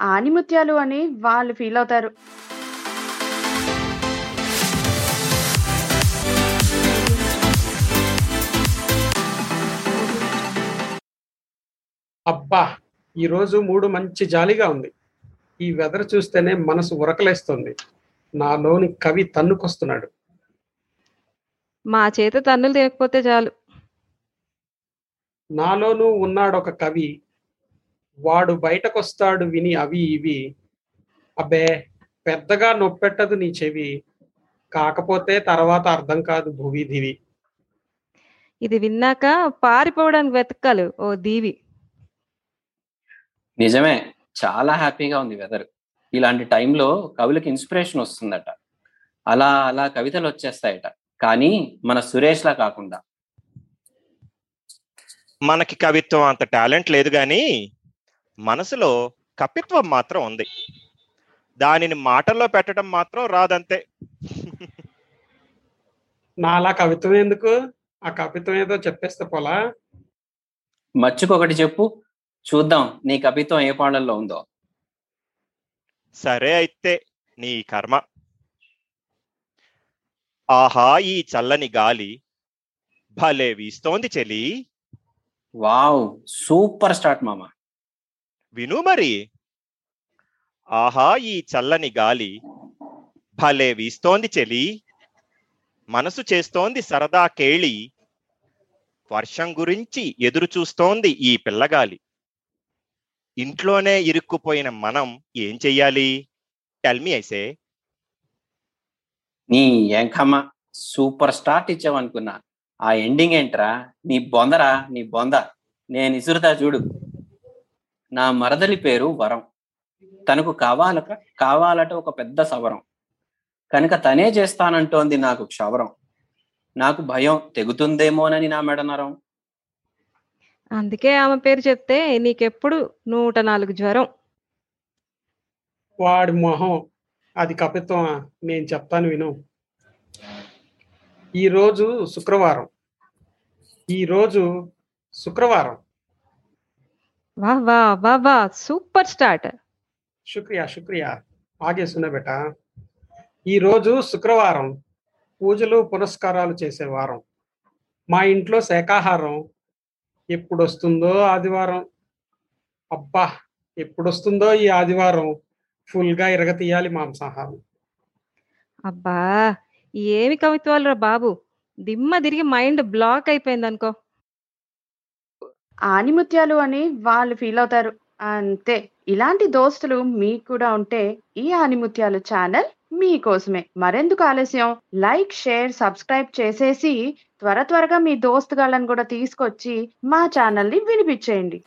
ఆణిముత్యాలు అని వాళ్ళు ఫీల్ అవుతారు. అబ్బా! ఈరోజు మూడు మంచి జాలీగా ఉంది. ఈ వెదర్ చూస్తేనే మనసు ఉరకలేస్తుంది. నాలోని కవి తన్నుకొస్తున్నాడు. మా చేత తన్నులు తినకపోతే చాలు. నాలోనూ ఉన్నాడొక కవి. వాడు బయటకొస్తాడు విని అవి ఇవి. అబ్బే! పెద్దగా నొప్పెట్టదు నీ చెవి. కాకపోతే తర్వాత అర్థం కాదు భువి దివి. ఇది విన్నాక పారిపోవడానికి వెతకాలి ఓ దీవి. నిజమే. చాలా హ్యాపీగా ఉంది వెదర్. ఇలాంటి టైంలో కవులకి ఇన్స్పిరేషన్ వస్తుందట. అలా అలా కవితలు వచ్చేస్తాయట. కానీ మన సురేష్‌లా కాకుండా. మనకి కవిత్వం అంత టాలెంట్ లేదు గానీ, మనసులో కపిత్వం మాత్రం ఉంది. దానిని మాటల్లో పెట్టడం మాత్రం రాదంతే. నాలా కవిత్వం ఎందుకు? ఆ కవిత్వం ఏదో చెప్పేస్తే పోలా? మచ్చుకొకటి చెప్పు. చూద్దాం నీ కవిత్వం ఏ పాళ్ళల్లో ఉందో. సరే అయితే నీ కర్మ. ఆహా! ఈ చల్లని గాలి భలే వీస్తోంది చెలీ. వావ్! సూపర్ స్టార్ట్ మామ. విను మరి. ఆహా! ఈ చల్లని గాలి భలే వీస్తోంది చెలి మనసు చేస్తోంది సరదా కేళి. వర్షం గురించి ఎదురు చూస్తోంది ఈ పిల్లగాలి. ఇంట్లోనే ఇరుక్కుపోయిన మనం ఏం చెయ్యాలి? టెల్ మీ ఐసే. నీ ఎంకమ్మ సూపర్ స్టార్ట్ ఇచ్చావనుకున్నా. ఆ ఎండింగ్ ఏంట్రా? నీ బొందరా నీ బొంద. నేను ఇసురుతా చూడు. నా మరదలి పేరు వరం. తనకు కావాలక కావాలట ఒక పెద్ద సవరం. కనుక తనే చేస్తానంటోంది నాకు క్షవరం. నాకు భయం తెగుతుందేమోనని నా మెడ నరం. అందుకే ఆమె పేరు చెప్తే నీకెప్పుడు 104 జ్వరం. వాడి మొహం. అది కవిత్వమా? నేను చెప్తాను విను. ఈరోజు శుక్రవారం. ఈరోజు శుక్రవారం. వాహ్! వాహ్! వాహ్! వాహ్! Super start. శుక్రియా శుక్రియా. ఆగే సునా బేటా. ఈరోజు శుక్రవారం. పూజలు, పునస్కారాలు చేసే వారం. మా ఇంట్లో శాకాహారం. ఎప్పుడొస్తుందో ఆదివారం. అబ్బా! ఎప్పుడొస్తుందో ఈ ఆదివారం. ఫుల్‌గా ఇరగతీయాలి మాంసాహారం. అబ్బా! ఏమి కవిత్వాలురా బాబు! దిమ్మ తిరిగి మైండ్ బ్లాక్ అయిపోయిందనుకో. ఆణిముత్యాలు అని వాళ్ళు ఫీల్ అవుతారు. అంతే. ఇలాంటి దోస్తులు మీకు కూడా ఉంటే ఈ ఆణిముత్యాలు ఛానల్ మీకోసమే. మరెందుకు ఆలస్యం? లైక్, షేర్, సబ్స్క్రైబ్ చేసేసి త్వర త్వరగా మీ దోస్తుగాళ్ళని కూడా తీసుకొచ్చి మా ఛానల్‌ని వినిపించేయండి